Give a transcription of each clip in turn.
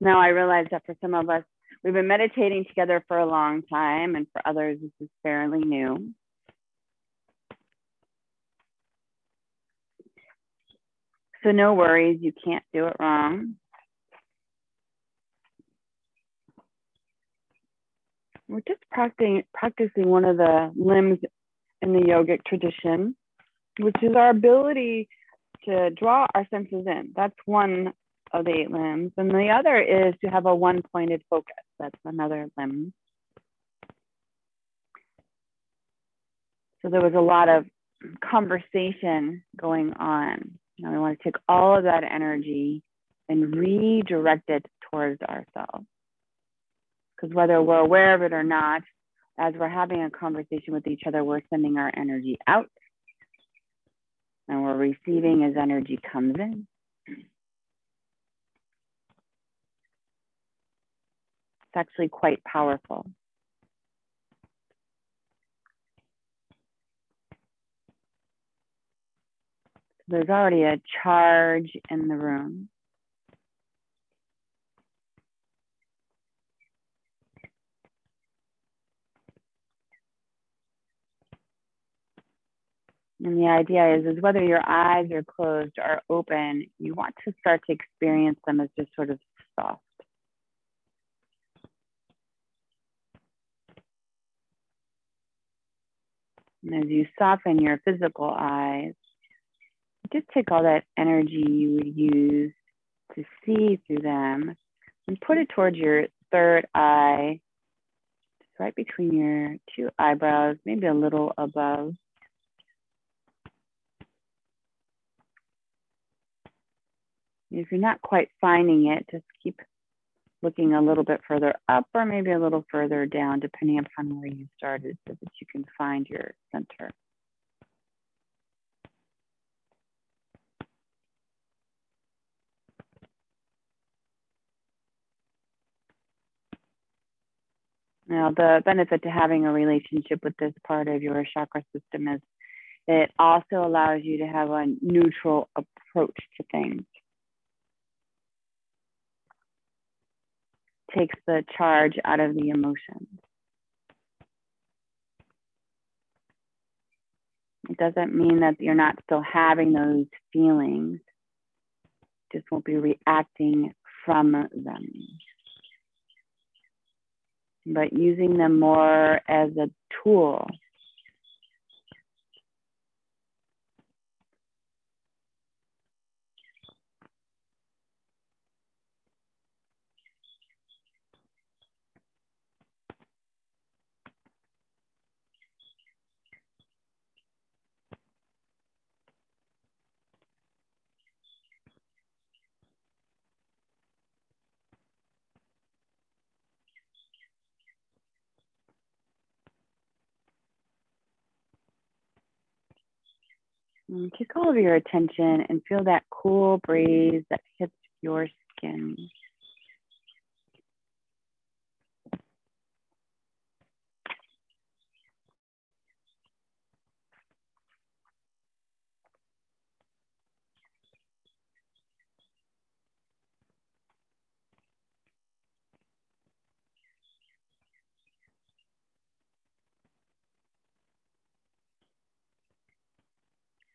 Now I realize that for some of us, we've been meditating together for a long time, and for others, this is fairly new. So no worries, you can't do it wrong. We're just practicing, practicing one of the limbs in the yogic tradition, which is our ability to draw our senses in. That's one of the eight limbs. And the other is to have a one pointed focus. That's another limb. So there was a lot of conversation going on. Now we want to take all of that energy and redirect it towards ourselves. Because whether we're aware of it or not, as we're having a conversation with each other, we're sending our energy out and we're receiving as energy comes in. It's actually quite powerful. There's already a charge in the room. And the idea is, is whether your eyes are closed or open, you want to start to experience them as just sort of soft. And as you soften your physical eyes, just take all that energy you would use to see through them and put it towards your third eye, right between your two eyebrows, maybe a little above. If you're not quite finding it, just keep looking a little bit further up or maybe a little further down, depending upon where you started so that you can find your center. Now, the benefit to having a relationship with this part of your chakra system is it also allows you to have a neutral approach to things. Takes the charge out of the emotions. It doesn't mean that you're not still having those feelings, just won't be reacting from them. But using them more as a tool Mm, take all of your attention and feel that cool breeze that hits your skin.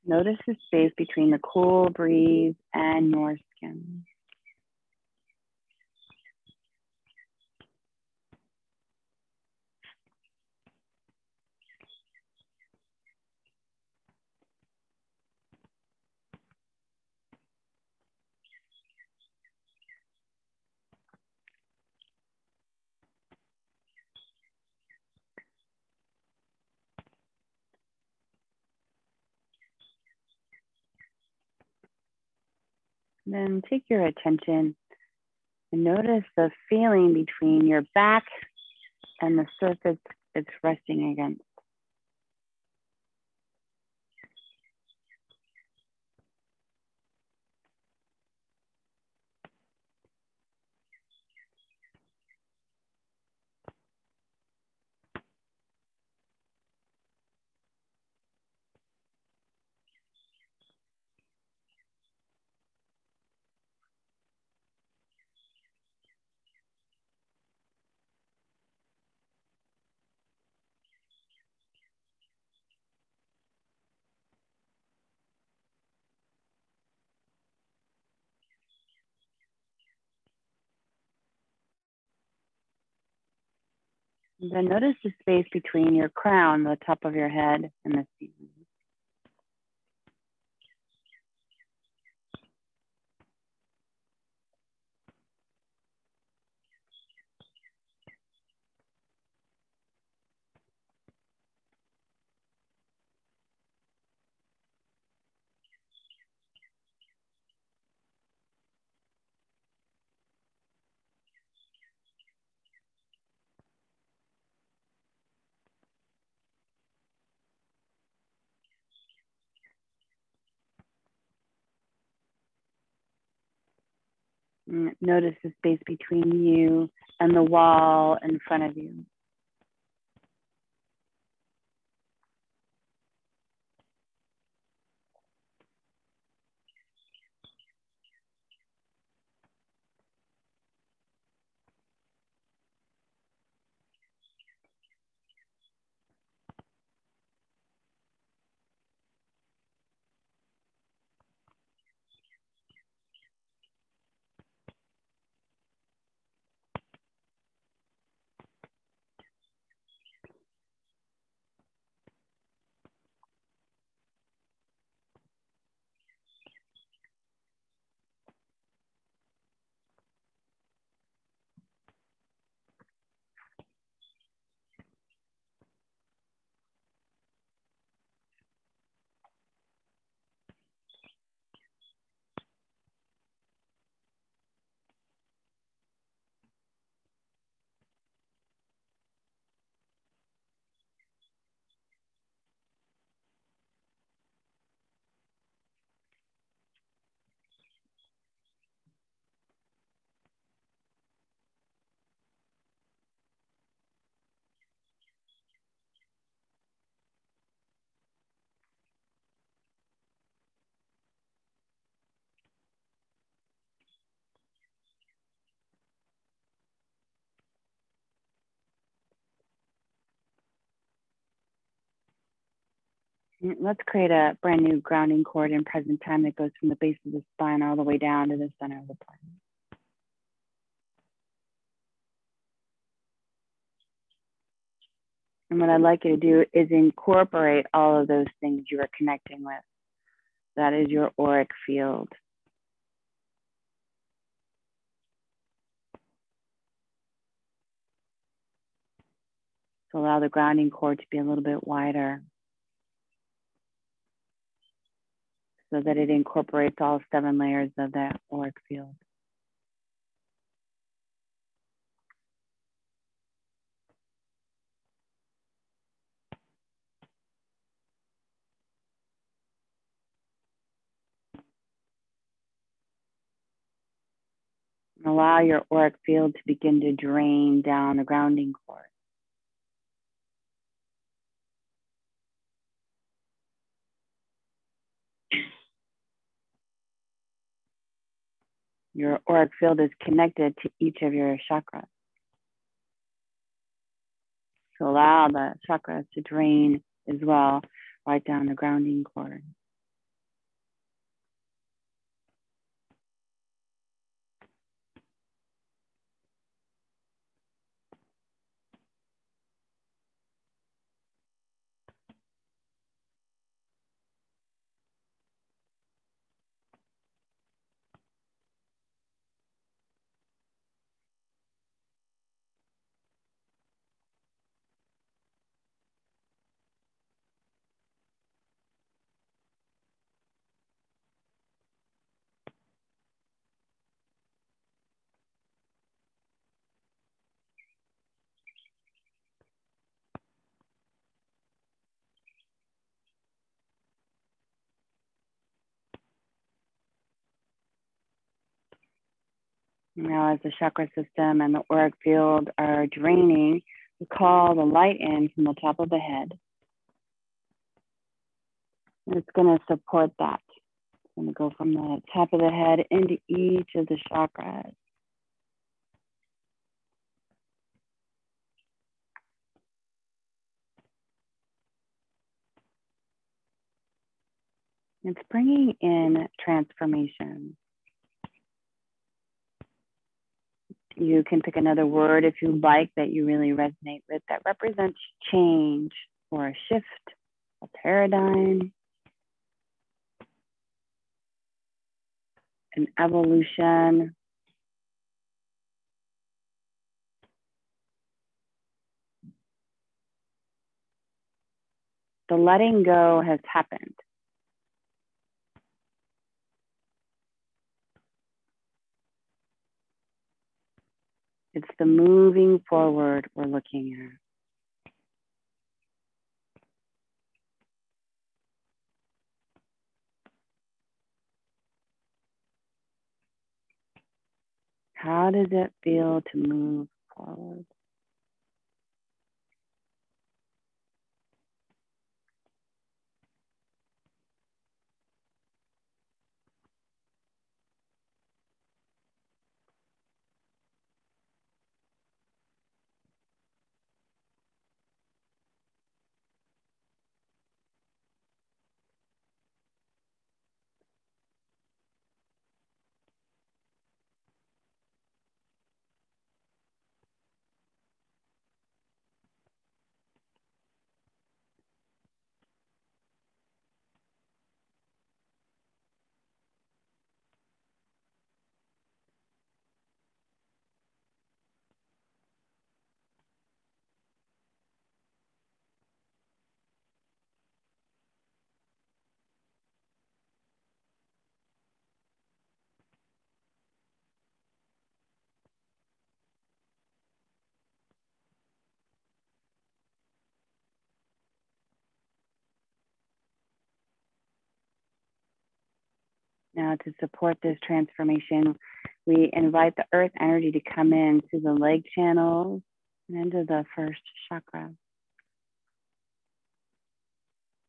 Notice the space between the cool breeze and your skin. Then take your attention and notice the feeling between your back and the surface it's resting against. Then notice the space between your crown, the top of your head, and the seat. Notice the space between you and the wall in front of you. Let's create a brand new grounding cord in present time that goes from the base of the spine all the way down to the center of the planet. And what I'd like you to do is incorporate all of those things you are connecting with. That is your auric field. So allow the grounding cord to be a little bit wider. So that it incorporates all seven layers of that auric field. Allow your auric field to begin to drain down the grounding cord. Your auric field is connected to each of your chakras. So allow the chakras to drain as well, right down the grounding cord. Now, as the chakra system and the auric field are draining, we call the light in from the top of the head. And it's going to support that. It's going to go from the top of the head into each of the chakras. It's bringing in transformation You can pick another word if you like that you really resonate with that represents change or a shift, a paradigm, an evolution. The letting go has happened. It's the moving forward we're looking at. How does it feel to move forward? Now, to support this transformation, we invite the earth energy to come in through the leg channels and into the first chakra.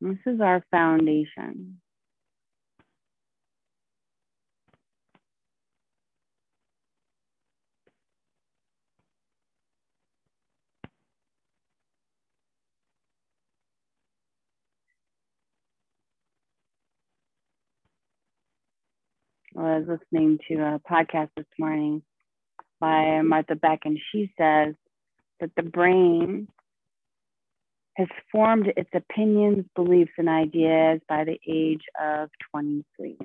This is our foundation. I was listening to a podcast this morning by Martha Beck, and she says that the brain has formed its opinions, beliefs, and ideas by the age of 23.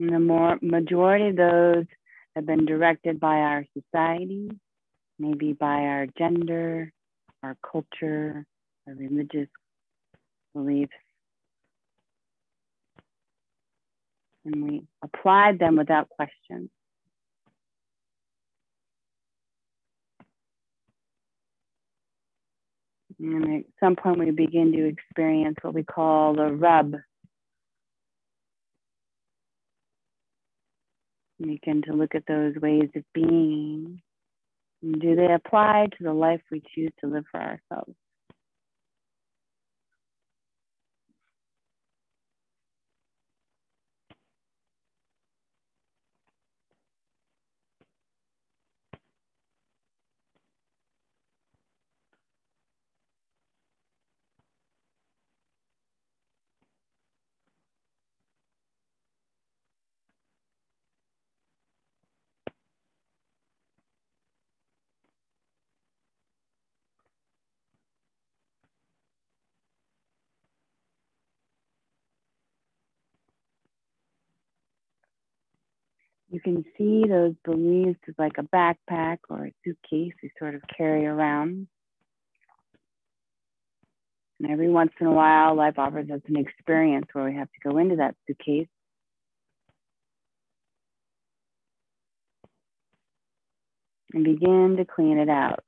And the more majority of those have been directed by our society, maybe by our gender, our culture, our religious beliefs. And we applied them without question. And at some point, we begin to experience what we call the rub. We begin to look at those ways of being. And do they apply to the life we choose to live for ourselves? You can see those beliefs as like a backpack or a suitcase you sort of carry around. And every once in a while, life offers us an experience where we have to go into that suitcase and begin to clean it out.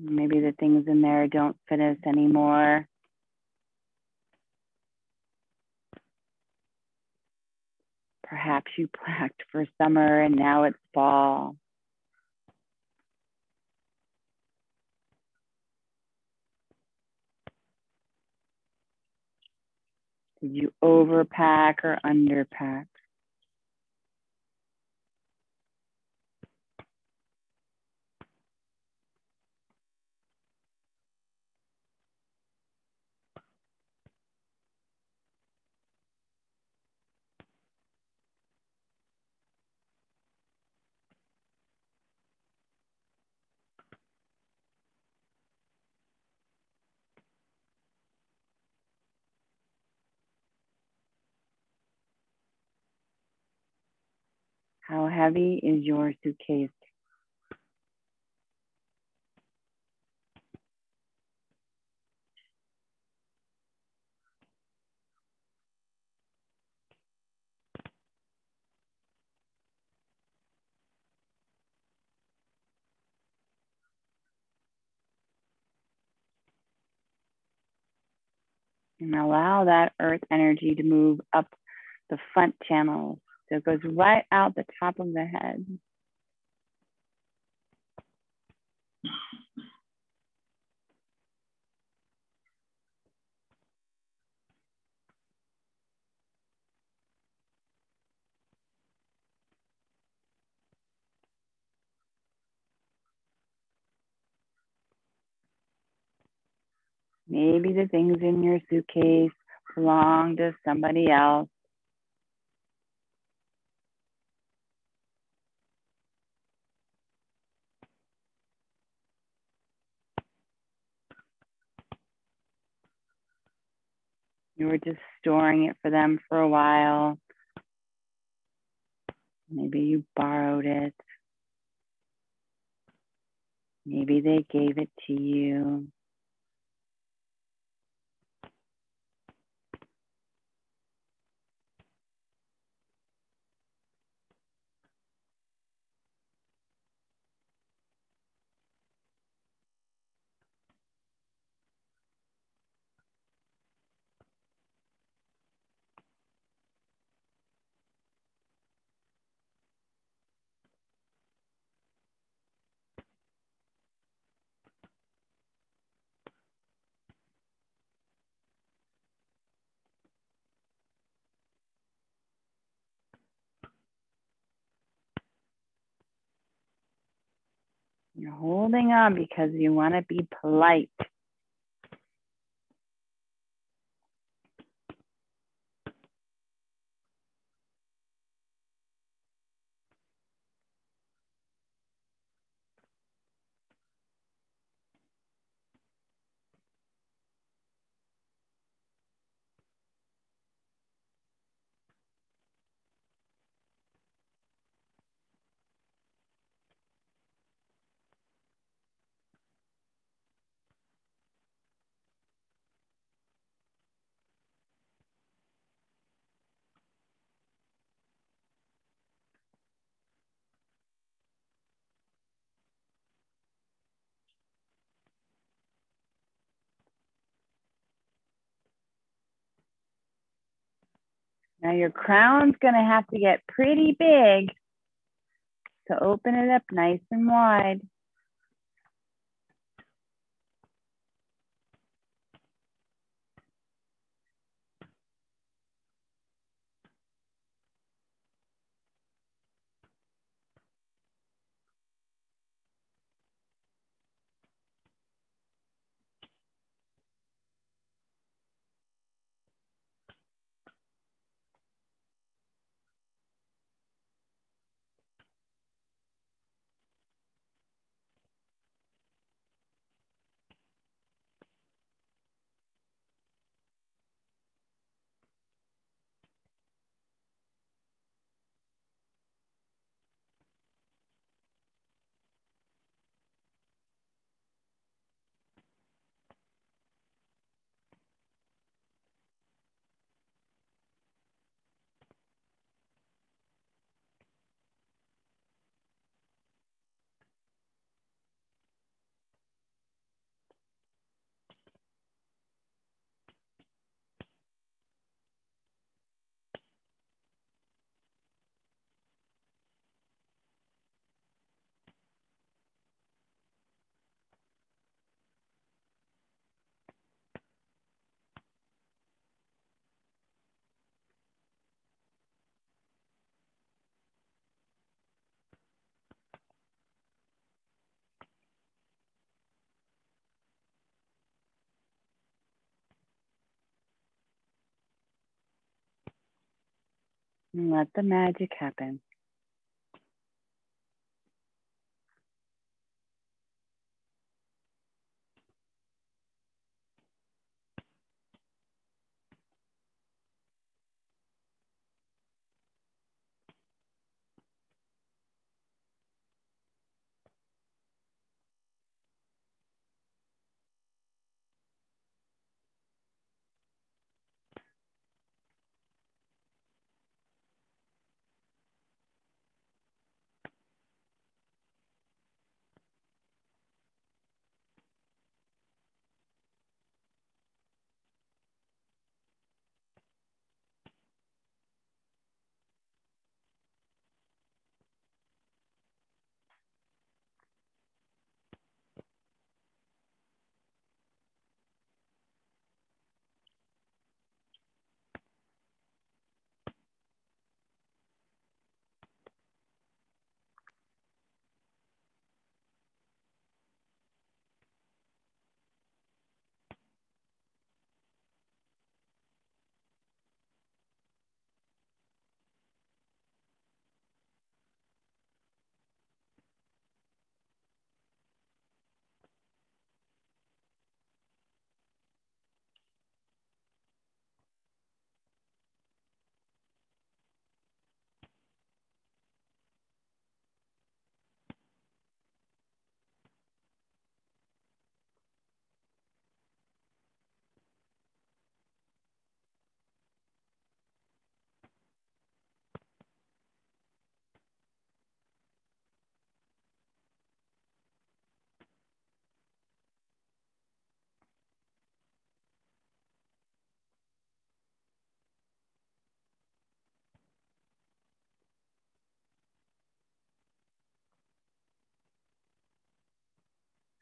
Maybe the things in there don't fit us anymore. Perhaps you packed for summer and now it's fall. Did you overpack or underpack? How heavy is your suitcase? And allow that earth energy to move up the front channels. So it goes right out the top of the head. Maybe the things in your suitcase belong to somebody else. You were just storing it for them for a while. Maybe you borrowed it. Maybe they gave it to you. You're holding on because you want to be polite. Now your crown's gonna have to get pretty big to open it up nice and wide. And let the magic happen.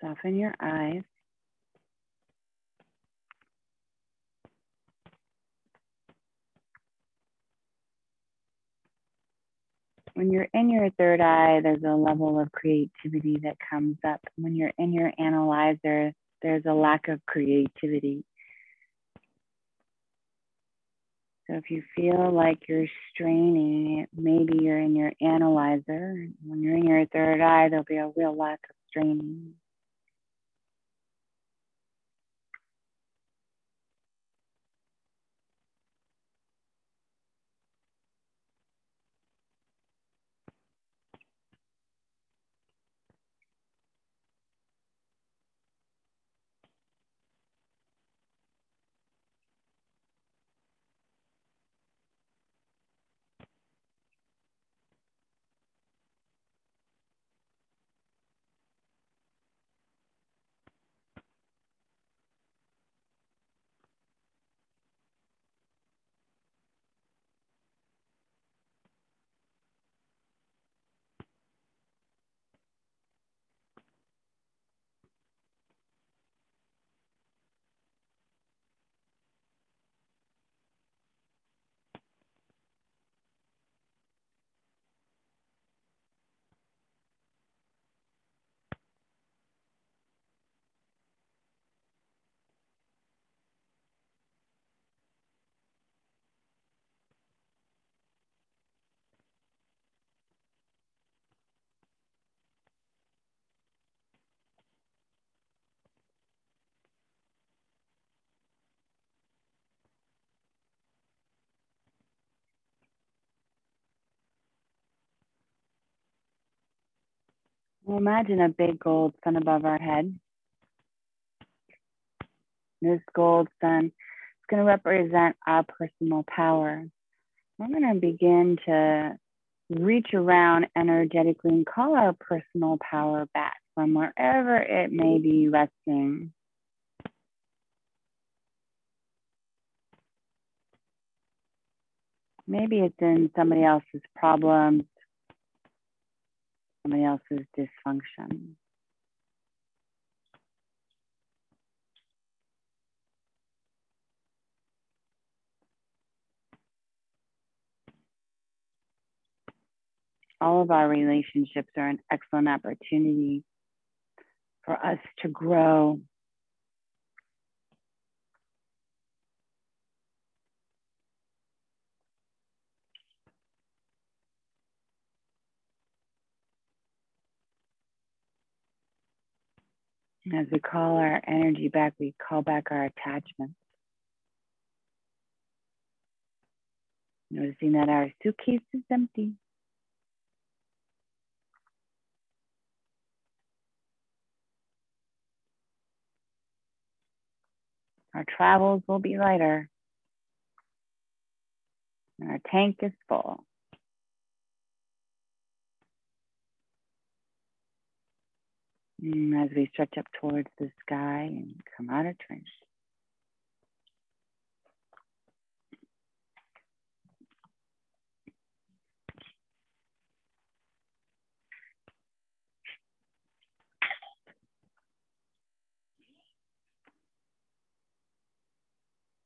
Soften your eyes. When you're in your third eye, there's a level of creativity that comes up. When you're in your analyzer, there's a lack of creativity. So if you feel like you're straining, maybe you're in your analyzer. When you're in your third eye, there'll be a real lack of straining. Well, imagine a big gold sun above our head. This gold sun is going to represent our personal power. We're going to begin to reach around energetically and call our personal power back from wherever it may be resting. Maybe it's in somebody else's problems, somebody else's dysfunction. All of our relationships are an excellent opportunity for us to grow. As we call our energy back, we call back our attachments. Noticing that our suitcase is empty. Our travels will be lighter. Our tank is full. As we stretch up towards the sky and come out of trench.